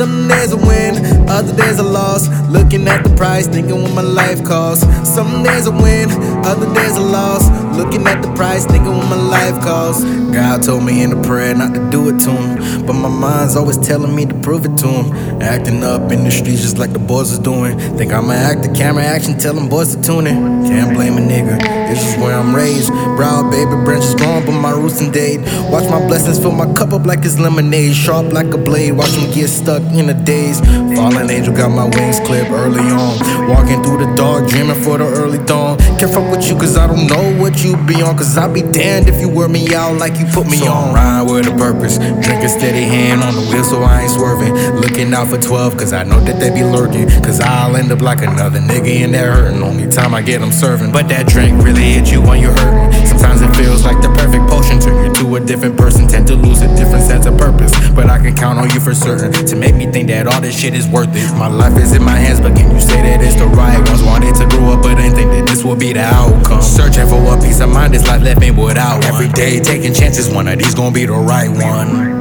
Some days I win, other days I lost. Looking at the price, thinking what my life costs. Some days I win, other days I lost. Looking at the price, thinking what my life costs. God told me in a prayer not to do it to him. But my mind's always telling me to prove it to him. Acting up in the streets just like the boys is doing. Think I'ma act the camera action, tell them boys to tune in. Can't blame a nigga, this is where I'm raised. Brown baby branches growing, but my roots in date. Watch my blessings fill my cup up like it's lemonade. Sharp like a blade, watch them get stuck in a daze. Fallen angel got my wings clipped early on. Walking through the dark, dreaming for the early dawn. Can't fuck with you cause I don't know what you be on. Cause I'll be damned if you wear me out like you put me So on. Riding with a purpose. Drink a steady hand on the wheel so I ain't swerving. Looking out for 12 cause I know that they be lurking. Cause I'll end up like another nigga in there hurting. Only time I get them serving. But that drink really hit you when you're hurting. Sometimes it feels like the perfect potion. Turn you to a different person. Tend to lose a different sense of purpose. But I can count on you for certain. To make me think that all this shit is worth it. My life is in my hands, but can you say that it's the right ones? Wanted to grow up, but didn't think that this would be the outcome. Searching for a peace of mind this life left me without. one. Every day taking chances, one of these gonna be the right one.